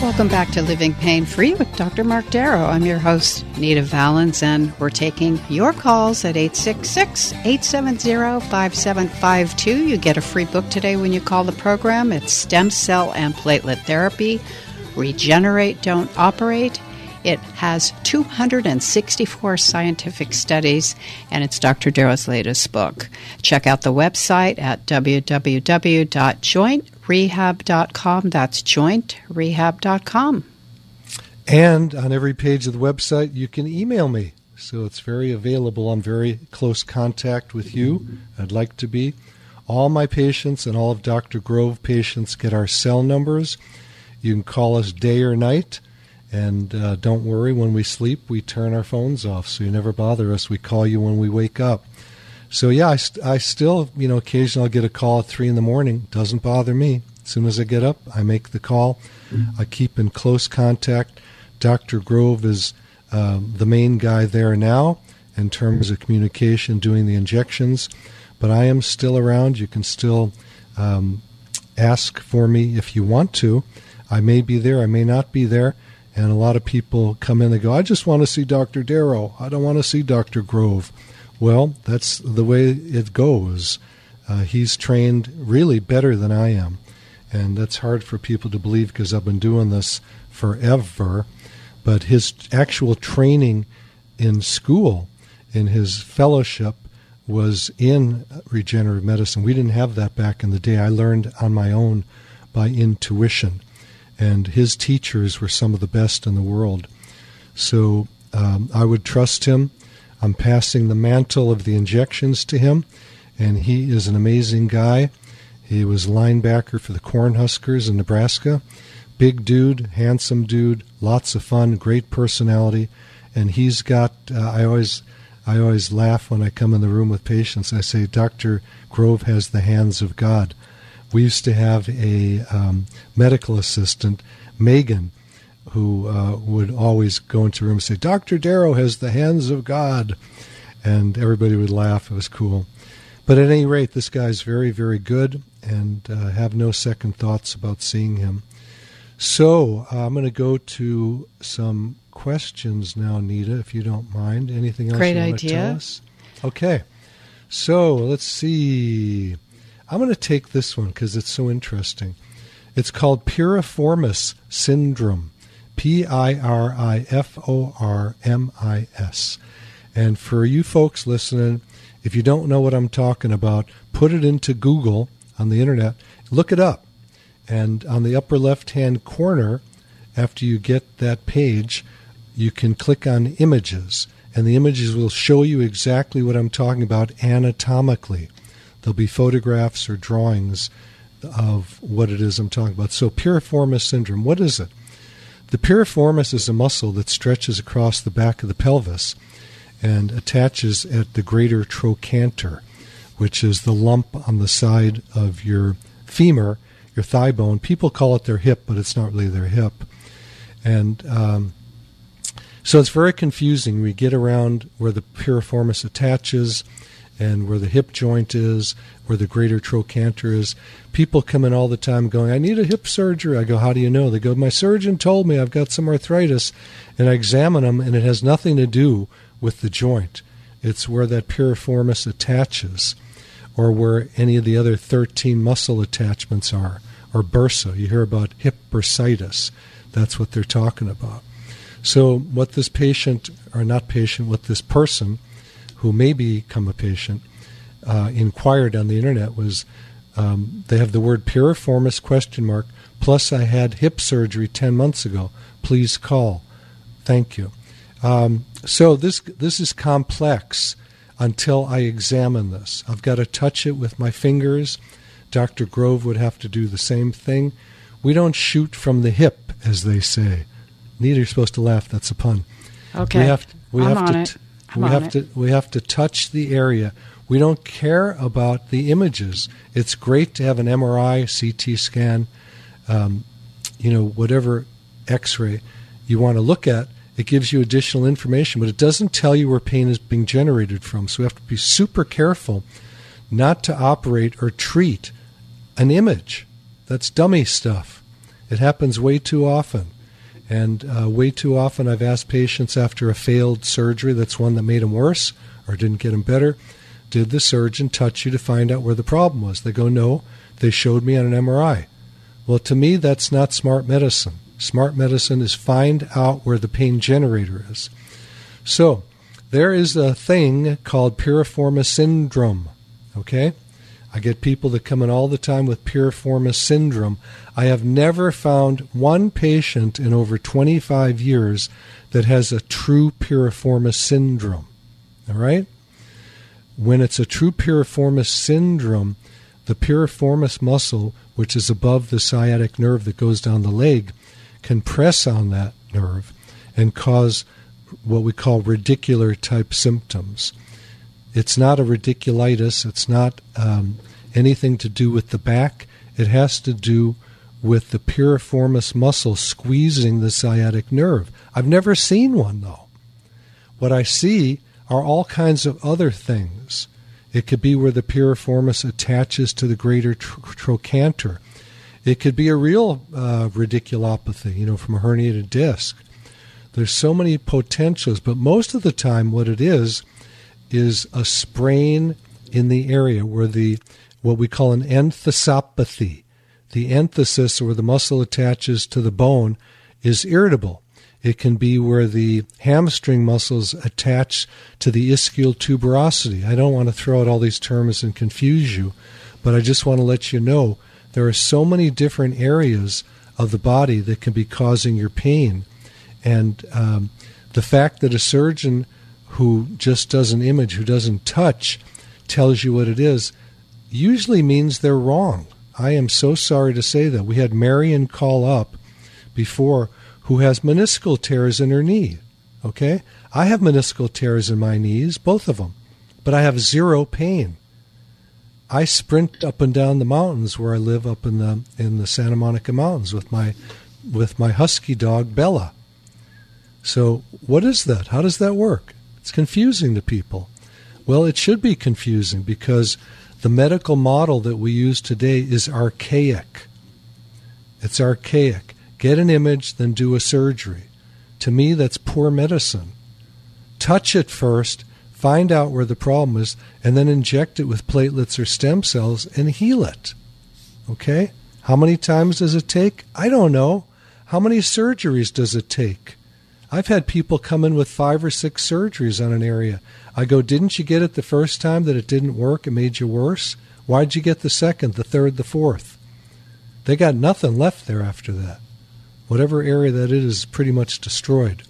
Welcome back to Living Pain Free with Dr. Mark Darrow. I'm your host, Nita Valens, and we're taking your calls at 866 870 5752. You get a free book today when you call the program. It's Stem Cell and Platelet Therapy Regenerate, Don't Operate. It has 264 scientific studies, and it's Dr. Darrow's latest book. Check out the website at www.jointrehab.com. That's jointrehab.com. And on every page of the website, you can email me. So it's very available. I'm very close contact with you. I'd like to be. All my patients and all of Dr. Grove patients get our cell numbers. You can call us day or night. And uh, don't worry, when we sleep, we turn our phones off, so you never bother us. We call you when we wake up. So yeah, I, st- I still, you know, occasionally I'll get a call at three in the morning. Doesn't bother me. As soon as I get up, I make the call. Mm-hmm. I keep in close contact. Dr. Grove is um, the main guy there now in terms of communication, doing the injections. But I am still around. You can still um, ask for me if you want to. I may be there. I may not be there. And a lot of people come in and go, I just want to see Dr. Darrow. I don't want to see Dr. Grove. Well, that's the way it goes. Uh, he's trained really better than I am. And that's hard for people to believe because I've been doing this forever. But his actual training in school, in his fellowship, was in regenerative medicine. We didn't have that back in the day. I learned on my own by intuition and his teachers were some of the best in the world. So um, I would trust him. I'm passing the mantle of the injections to him, and he is an amazing guy. He was linebacker for the Cornhuskers in Nebraska. Big dude, handsome dude, lots of fun, great personality, and he's got. Uh, I always, I always laugh when I come in the room with patients. I say, Doctor Grove has the hands of God we used to have a um, medical assistant, Megan, who uh, would always go into a room and say, Dr. Darrow has the hands of God. And everybody would laugh. It was cool. But at any rate, this guy's very, very good and uh, have no second thoughts about seeing him. So uh, I'm going to go to some questions now, Nita, if you don't mind. Anything else Great you want idea. to tell us? Okay. So let's see. I'm going to take this one because it's so interesting. It's called piriformis syndrome. P I R I F O R M I S. And for you folks listening, if you don't know what I'm talking about, put it into Google on the internet, look it up. And on the upper left hand corner, after you get that page, you can click on images. And the images will show you exactly what I'm talking about anatomically. There'll be photographs or drawings of what it is I'm talking about. So, piriformis syndrome, what is it? The piriformis is a muscle that stretches across the back of the pelvis and attaches at the greater trochanter, which is the lump on the side of your femur, your thigh bone. People call it their hip, but it's not really their hip. And um, so it's very confusing. We get around where the piriformis attaches and where the hip joint is, where the greater trochanter is. People come in all the time going, I need a hip surgery. I go, How do you know? They go, My surgeon told me I've got some arthritis. And I examine them, and it has nothing to do with the joint. It's where that piriformis attaches, or where any of the other 13 muscle attachments are, or bursa. You hear about hip bursitis. That's what they're talking about. So, what this patient, or not patient, what this person, who may become a patient uh, inquired on the internet was um, they have the word piriformis question mark plus I had hip surgery 10 months ago. Please call. Thank you. Um, so this this is complex until I examine this. I've got to touch it with my fingers. Dr. Grove would have to do the same thing. We don't shoot from the hip, as they say. Neither are supposed to laugh. That's a pun. Okay. We have we I'm have on to it. We have it. to we have to touch the area. We don't care about the images. It's great to have an MRI, CT scan, um, you know, whatever X-ray you want to look at. It gives you additional information, but it doesn't tell you where pain is being generated from. So we have to be super careful not to operate or treat an image. That's dummy stuff. It happens way too often. And uh, way too often, I've asked patients after a failed surgery that's one that made them worse or didn't get them better, did the surgeon touch you to find out where the problem was? They go, no, they showed me on an MRI. Well, to me, that's not smart medicine. Smart medicine is find out where the pain generator is. So, there is a thing called piriformis syndrome. Okay? I get people that come in all the time with piriformis syndrome. I have never found one patient in over 25 years that has a true piriformis syndrome. All right? When it's a true piriformis syndrome, the piriformis muscle, which is above the sciatic nerve that goes down the leg, can press on that nerve and cause what we call radicular type symptoms. It's not a radiculitis, it's not um, anything to do with the back, it has to do with the piriformis muscle squeezing the sciatic nerve. I've never seen one though. What I see are all kinds of other things. It could be where the piriformis attaches to the greater tr- trochanter. It could be a real uh, radiculopathy, you know, from a herniated disc. There's so many potentials, but most of the time, what it is is a sprain in the area where the what we call an enthesopathy. The enthesis, where the muscle attaches to the bone, is irritable. It can be where the hamstring muscles attach to the ischial tuberosity. I don't want to throw out all these terms and confuse you, but I just want to let you know there are so many different areas of the body that can be causing your pain. And um, the fact that a surgeon who just does an image, who doesn't touch, tells you what it is, usually means they're wrong. I am so sorry to say that. We had Marion call up before who has meniscal tears in her knee. Okay? I have meniscal tears in my knees, both of them, but I have zero pain. I sprint up and down the mountains where I live up in the in the Santa Monica Mountains with my with my husky dog Bella. So, what is that? How does that work? It's confusing to people. Well, it should be confusing because the medical model that we use today is archaic. It's archaic. Get an image, then do a surgery. To me, that's poor medicine. Touch it first, find out where the problem is, and then inject it with platelets or stem cells and heal it. Okay? How many times does it take? I don't know. How many surgeries does it take? I've had people come in with five or six surgeries on an area. I go, didn't you get it the first time that it didn't work? It made you worse? Why'd you get the second, the third, the fourth? They got nothing left there after that. Whatever area that is is pretty much destroyed.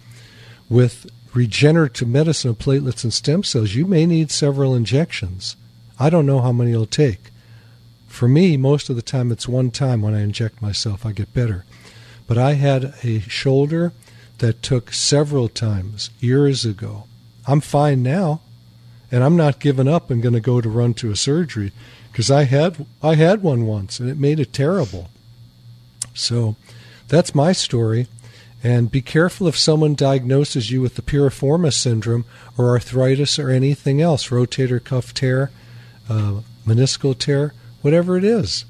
With regenerative medicine of platelets and stem cells, you may need several injections. I don't know how many it'll take. For me, most of the time it's one time when I inject myself, I get better. But I had a shoulder that took several times years ago. I'm fine now, and I'm not giving up and going to go to run to a surgery because I had I had one once and it made it terrible. So that's my story. And be careful if someone diagnoses you with the piriformis syndrome or arthritis or anything else, rotator cuff tear, uh, meniscal tear, whatever it is.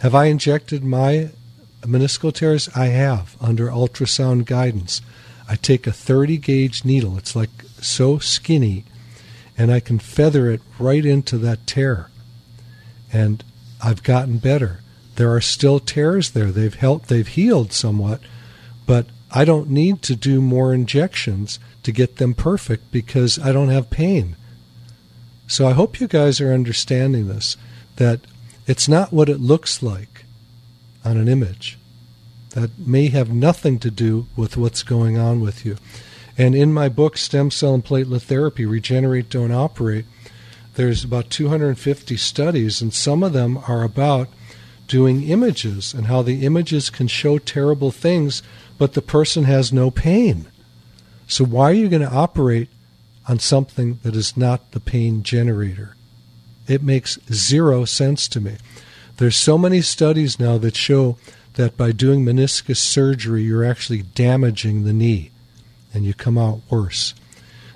Have I injected my meniscal tears? I have under ultrasound guidance. I take a 30 gauge needle, it's like so skinny, and I can feather it right into that tear. And I've gotten better. There are still tears there. They've helped, they've healed somewhat, but I don't need to do more injections to get them perfect because I don't have pain. So I hope you guys are understanding this that it's not what it looks like on an image. That may have nothing to do with what's going on with you. And in my book, Stem Cell and Platelet Therapy Regenerate, Don't Operate, there's about 250 studies, and some of them are about doing images and how the images can show terrible things, but the person has no pain. So, why are you going to operate on something that is not the pain generator? It makes zero sense to me. There's so many studies now that show that by doing meniscus surgery, you're actually damaging the knee and you come out worse.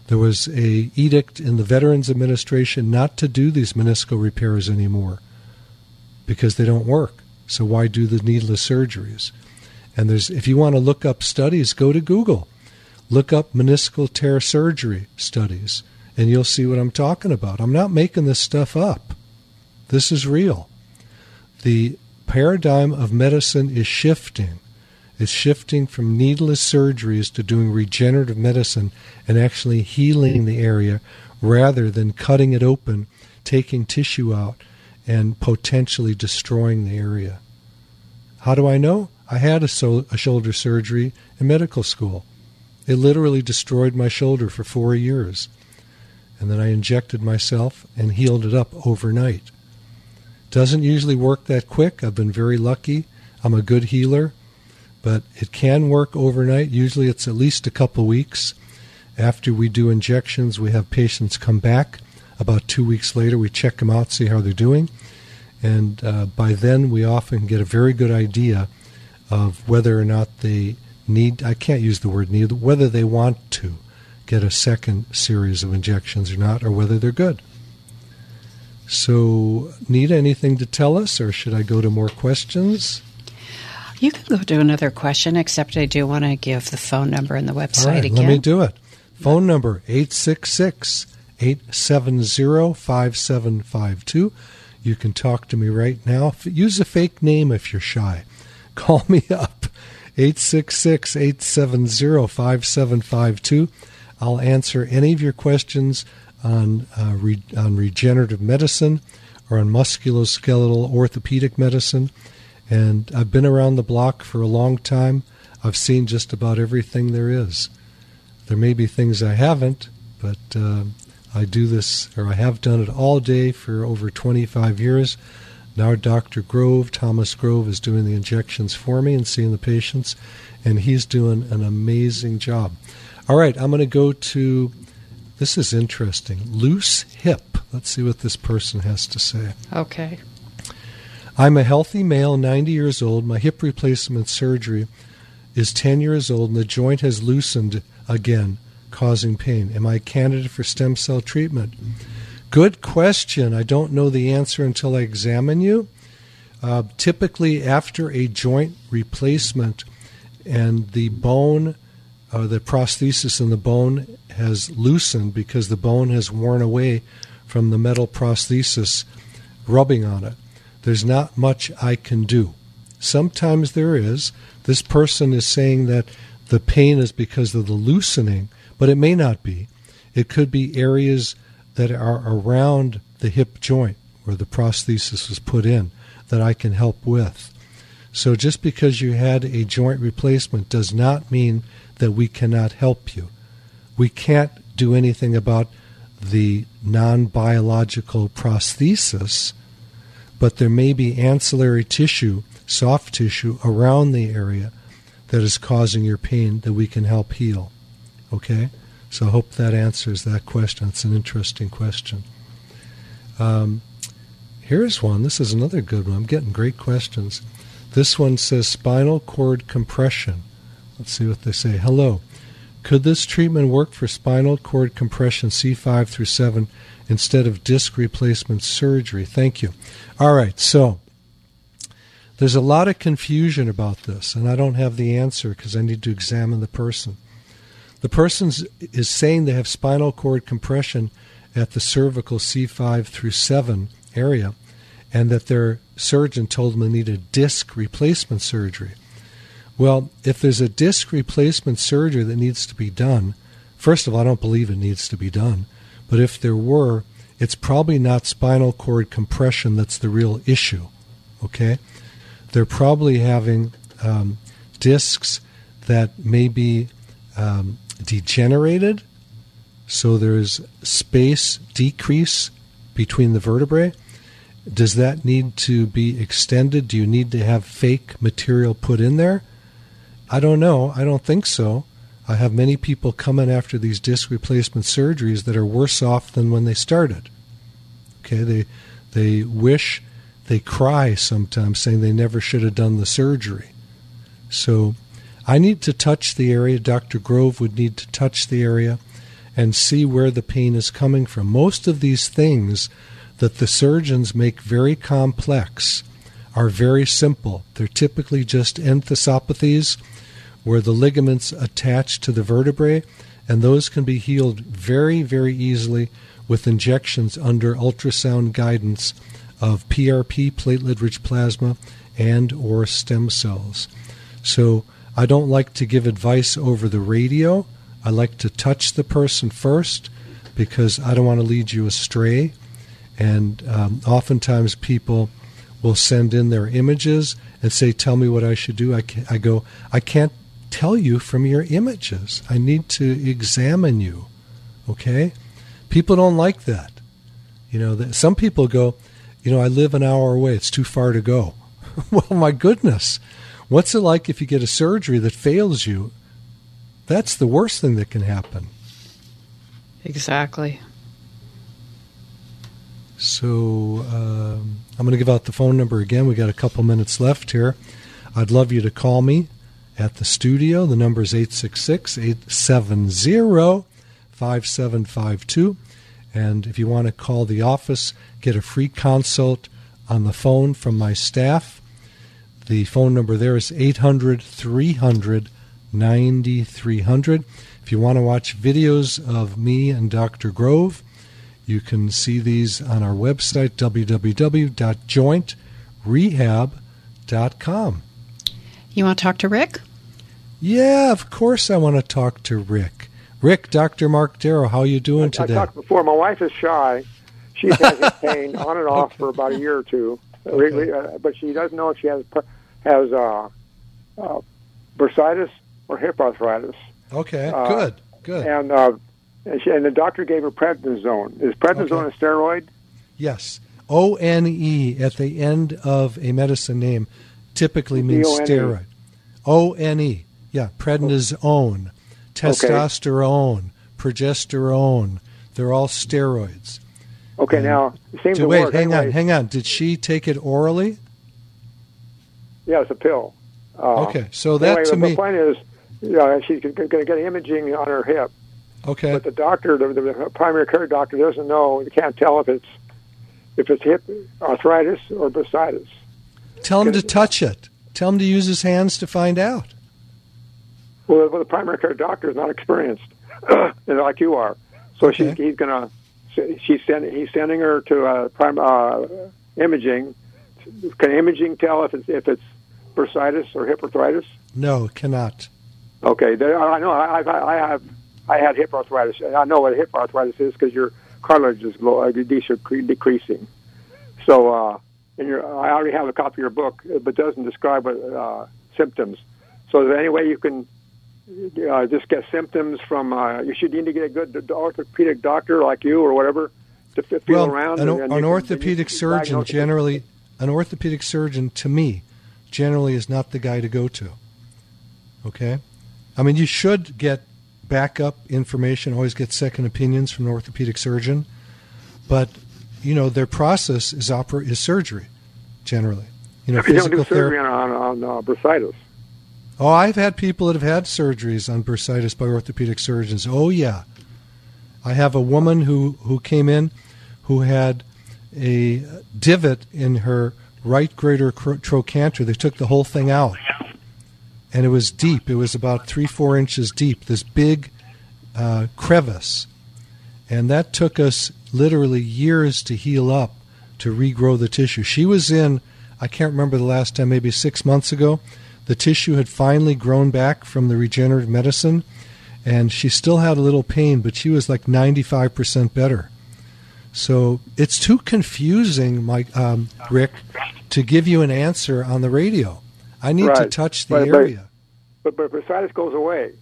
There was a edict in the Veterans Administration not to do these meniscal repairs anymore because they don't work. So why do the needless surgeries? And there's if you want to look up studies, go to Google. Look up meniscal tear surgery studies and you'll see what I'm talking about. I'm not making this stuff up. This is real. The paradigm of medicine is shifting. It's shifting from needless surgeries to doing regenerative medicine and actually healing the area rather than cutting it open, taking tissue out, and potentially destroying the area. How do I know? I had a, so- a shoulder surgery in medical school. It literally destroyed my shoulder for four years. And then I injected myself and healed it up overnight. Doesn't usually work that quick. I've been very lucky. I'm a good healer, but it can work overnight. Usually it's at least a couple weeks. After we do injections, we have patients come back. About two weeks later, we check them out, see how they're doing. And uh, by then, we often get a very good idea of whether or not they need, I can't use the word need, whether they want to get a second series of injections or not, or whether they're good. So, Nita, anything to tell us, or should I go to more questions? You can go to another question, except I do want to give the phone number and the website All right, again. let me do it. Phone number 866 870 5752. You can talk to me right now. Use a fake name if you're shy. Call me up 866 870 5752. I'll answer any of your questions on, uh, re- on regenerative medicine or on musculoskeletal orthopedic medicine. And I've been around the block for a long time. I've seen just about everything there is. There may be things I haven't, but uh, I do this, or I have done it all day for over 25 years. Now, Dr. Grove, Thomas Grove, is doing the injections for me and seeing the patients, and he's doing an amazing job. All right, I'm going to go to this is interesting. Loose hip. Let's see what this person has to say. Okay. I'm a healthy male, 90 years old. My hip replacement surgery is 10 years old, and the joint has loosened again, causing pain. Am I a candidate for stem cell treatment? Good question. I don't know the answer until I examine you. Uh, typically, after a joint replacement and the bone, uh, the prosthesis in the bone has loosened because the bone has worn away from the metal prosthesis rubbing on it. There's not much I can do. Sometimes there is. This person is saying that the pain is because of the loosening, but it may not be. It could be areas that are around the hip joint where the prosthesis was put in that I can help with. So just because you had a joint replacement does not mean that we cannot help you. We can't do anything about the non biological prosthesis, but there may be ancillary tissue, soft tissue, around the area that is causing your pain that we can help heal. Okay? So I hope that answers that question. It's an interesting question. Um, here's one. This is another good one. I'm getting great questions. This one says spinal cord compression. Let's see what they say. Hello. Could this treatment work for spinal cord compression C5 through 7 instead of disc replacement surgery? Thank you. All right, so there's a lot of confusion about this, and I don't have the answer because I need to examine the person. The person is saying they have spinal cord compression at the cervical C5 through 7 area, and that their surgeon told them they need a disc replacement surgery. Well, if there's a disc replacement surgery that needs to be done, first of all, I don't believe it needs to be done. But if there were, it's probably not spinal cord compression that's the real issue. Okay? They're probably having um, discs that may be um, degenerated, so there's space decrease between the vertebrae. does that need to be extended? Do you need to have fake material put in there? I don't know. I don't think so. I have many people coming after these disc replacement surgeries that are worse off than when they started. Okay, they they wish they cry sometimes saying they never should have done the surgery. So I need to touch the area. Dr. Grove would need to touch the area and see where the pain is coming from. Most of these things that the surgeons make very complex are very simple. They're typically just enthesopathies where the ligaments attach to the vertebrae, and those can be healed very, very easily with injections under ultrasound guidance of PRP, platelet-rich plasma, and or stem cells. So I don't like to give advice over the radio. I like to touch the person first because I don't want to lead you astray. And um, oftentimes people will send in their images and say, "Tell me what I should do." I, I go, "I can't tell you from your images. I need to examine you. Okay? People don't like that. You know, some people go, you know, I live an hour away. It's too far to go. well, my goodness. What's it like if you get a surgery that fails you? That's the worst thing that can happen. Exactly. So um, I'm going to give out the phone number again. We got a couple minutes left here. I'd love you to call me at the studio. The number is 866 870 5752. And if you want to call the office, get a free consult on the phone from my staff. The phone number there is 800 300 9300. If you want to watch videos of me and Dr. Grove, you can see these on our website, www.jointrehab.com. You want to talk to Rick? Yeah, of course I want to talk to Rick. Rick, Dr. Mark Darrow, how are you doing I, today? I talked before. My wife is shy. She's had pain on and off for about a year or two, okay. uh, but she doesn't know if she has has uh, uh, bursitis or hip arthritis. Okay, uh, good, good. And uh, and, she, and, the doctor gave her prednisone. Is prednisone okay. a steroid? Yes. O N E at the end of a medicine name typically means D-O-N-E. steroid. O N E. Yeah, prednisone, testosterone, okay. progesterone. They're all steroids. Okay, and now seems to wait. Work. Hang anyway. on, hang on. Did she take it orally? Yeah, it's a pill. Uh, okay, so that anyway, to me. The point is, you know, she's going to get imaging on her hip. Okay. But the doctor, the, the primary care doctor, doesn't know. He can't tell if it's if it's hip arthritis or bursitis. Tell him to touch it. Tell him to use his hands to find out. Well, the primary care doctor is not experienced, like you are. So okay. he's going to. She's sending. He's sending her to uh, prime uh, imaging. Can imaging tell if it's if it's bursitis or hip arthritis? No, it cannot. Okay, there, I know. I, I, I have. I had hip arthritis. I know what hip arthritis is because your cartilage is low, uh, decreasing. So, uh, and your, I already have a copy of your book, but doesn't describe what uh, symptoms. So, is there any way you can uh, just get symptoms from. Uh, you should need to get a good orthopedic doctor like you or whatever to feel well, around. An, and, an orthopedic can, surgeon generally, an orthopedic surgeon to me, generally is not the guy to go to. Okay, I mean you should get backup information. Always get second opinions from an orthopedic surgeon, but you know their process is opera is surgery, generally. You know, if you don't do surgery therapy, on on uh, bursitis. Oh, I've had people that have had surgeries on bursitis by orthopedic surgeons. Oh, yeah. I have a woman who, who came in who had a divot in her right greater trochanter. They took the whole thing out. And it was deep. It was about three, four inches deep, this big uh, crevice. And that took us literally years to heal up, to regrow the tissue. She was in, I can't remember the last time, maybe six months ago. The tissue had finally grown back from the regenerative medicine, and she still had a little pain, but she was like 95% better. So it's too confusing, Mike, um, Rick, to give you an answer on the radio. I need right. to touch the but, area. But, but bursitis goes away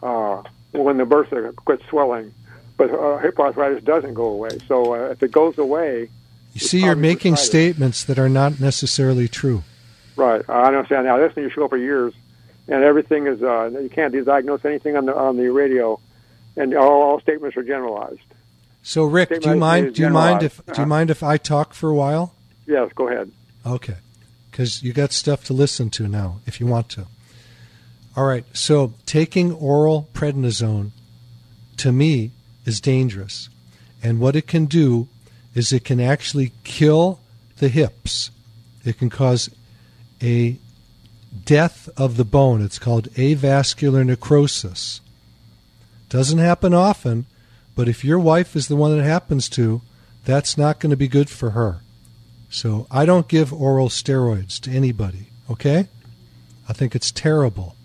uh, when the bursa quits swelling, but uh, hip arthritis doesn't go away. So uh, if it goes away, You see, you're making statements that are not necessarily true. Right, I understand now. This to your show for years, and everything is uh, you can't diagnose anything on the on the radio, and all, all statements are generalized. So, Rick, do you mind? Do you mind if do you mind if I talk for a while? Yes, go ahead. Okay, because you got stuff to listen to now, if you want to. All right. So, taking oral prednisone, to me, is dangerous, and what it can do is it can actually kill the hips. It can cause a death of the bone. It's called avascular necrosis. Doesn't happen often, but if your wife is the one that happens to, that's not going to be good for her. So I don't give oral steroids to anybody, okay? I think it's terrible.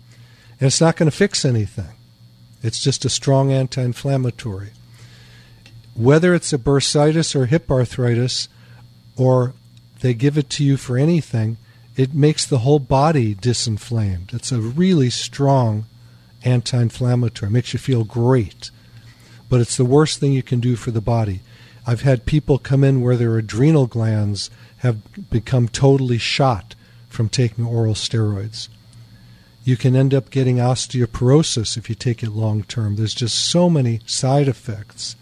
And it's not going to fix anything. It's just a strong anti inflammatory whether it's a bursitis or hip arthritis, or they give it to you for anything, it makes the whole body disinflamed. It's a really strong anti inflammatory. It makes you feel great. But it's the worst thing you can do for the body. I've had people come in where their adrenal glands have become totally shot from taking oral steroids. You can end up getting osteoporosis if you take it long term. There's just so many side effects.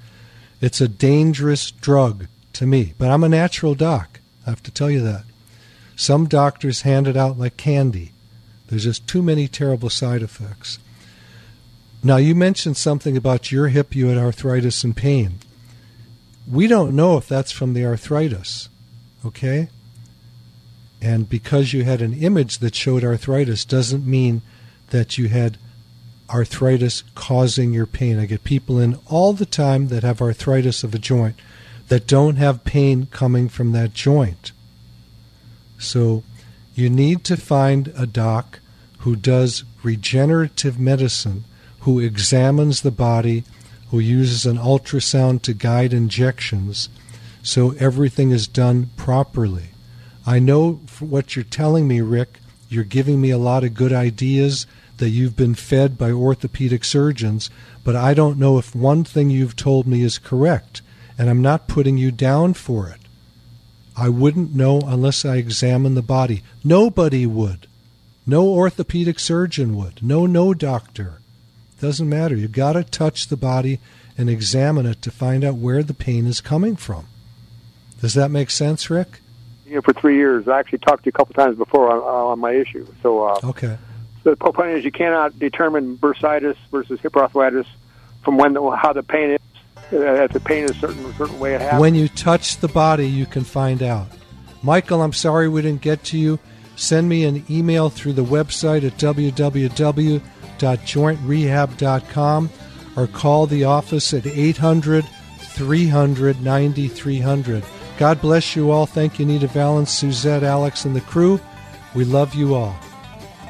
It's a dangerous drug to me, but I'm a natural doc. I have to tell you that. Some doctors hand it out like candy. There's just too many terrible side effects. Now, you mentioned something about your hip, you had arthritis and pain. We don't know if that's from the arthritis, okay? And because you had an image that showed arthritis doesn't mean that you had arthritis causing your pain. I get people in all the time that have arthritis of a joint that don't have pain coming from that joint. So you need to find a doc who does regenerative medicine, who examines the body, who uses an ultrasound to guide injections so everything is done properly. I know what you're telling me, Rick. You're giving me a lot of good ideas that you've been fed by orthopedic surgeons, but I don't know if one thing you've told me is correct, and I'm not putting you down for it. I wouldn't know unless I examined the body. Nobody would. No orthopedic surgeon would. No, no doctor. Doesn't matter. You've got to touch the body and examine it to find out where the pain is coming from. Does that make sense, Rick? Know, for three years, I actually talked to you a couple times before on, on my issue. So, uh, okay So the point is you cannot determine bursitis versus hip arthritis from when the, how the pain is. Uh, if the a certain certain way it happens. When you touch the body, you can find out. Michael, I'm sorry we didn't get to you. Send me an email through the website at www.jointrehab.com or call the office at 800 300 9300. God bless you all. Thank you, Nita Valens, Suzette, Alex, and the crew. We love you all.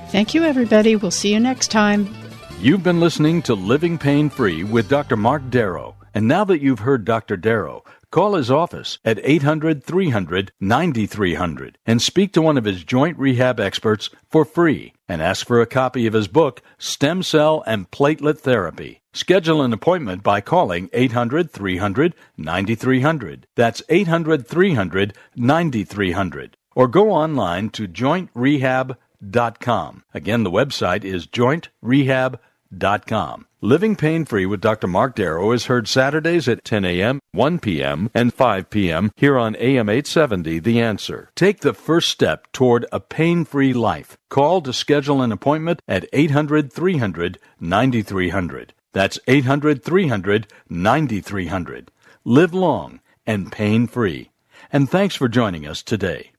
Thank you, everybody. We'll see you next time. You've been listening to Living Pain Free with Dr. Mark Darrow. And now that you've heard Dr. Darrow, call his office at 800 300 9300 and speak to one of his joint rehab experts for free and ask for a copy of his book, Stem Cell and Platelet Therapy. Schedule an appointment by calling 800 300 9300. That's 800 300 9300. Or go online to jointrehab.com. Again, the website is jointrehab.com. Living Pain Free with Dr. Mark Darrow is heard Saturdays at 10 a.m., 1 p.m., and 5 p.m. here on AM 870 The Answer. Take the first step toward a pain free life. Call to schedule an appointment at 800 300 9300. That's 800 300 9300. Live long and pain free. And thanks for joining us today.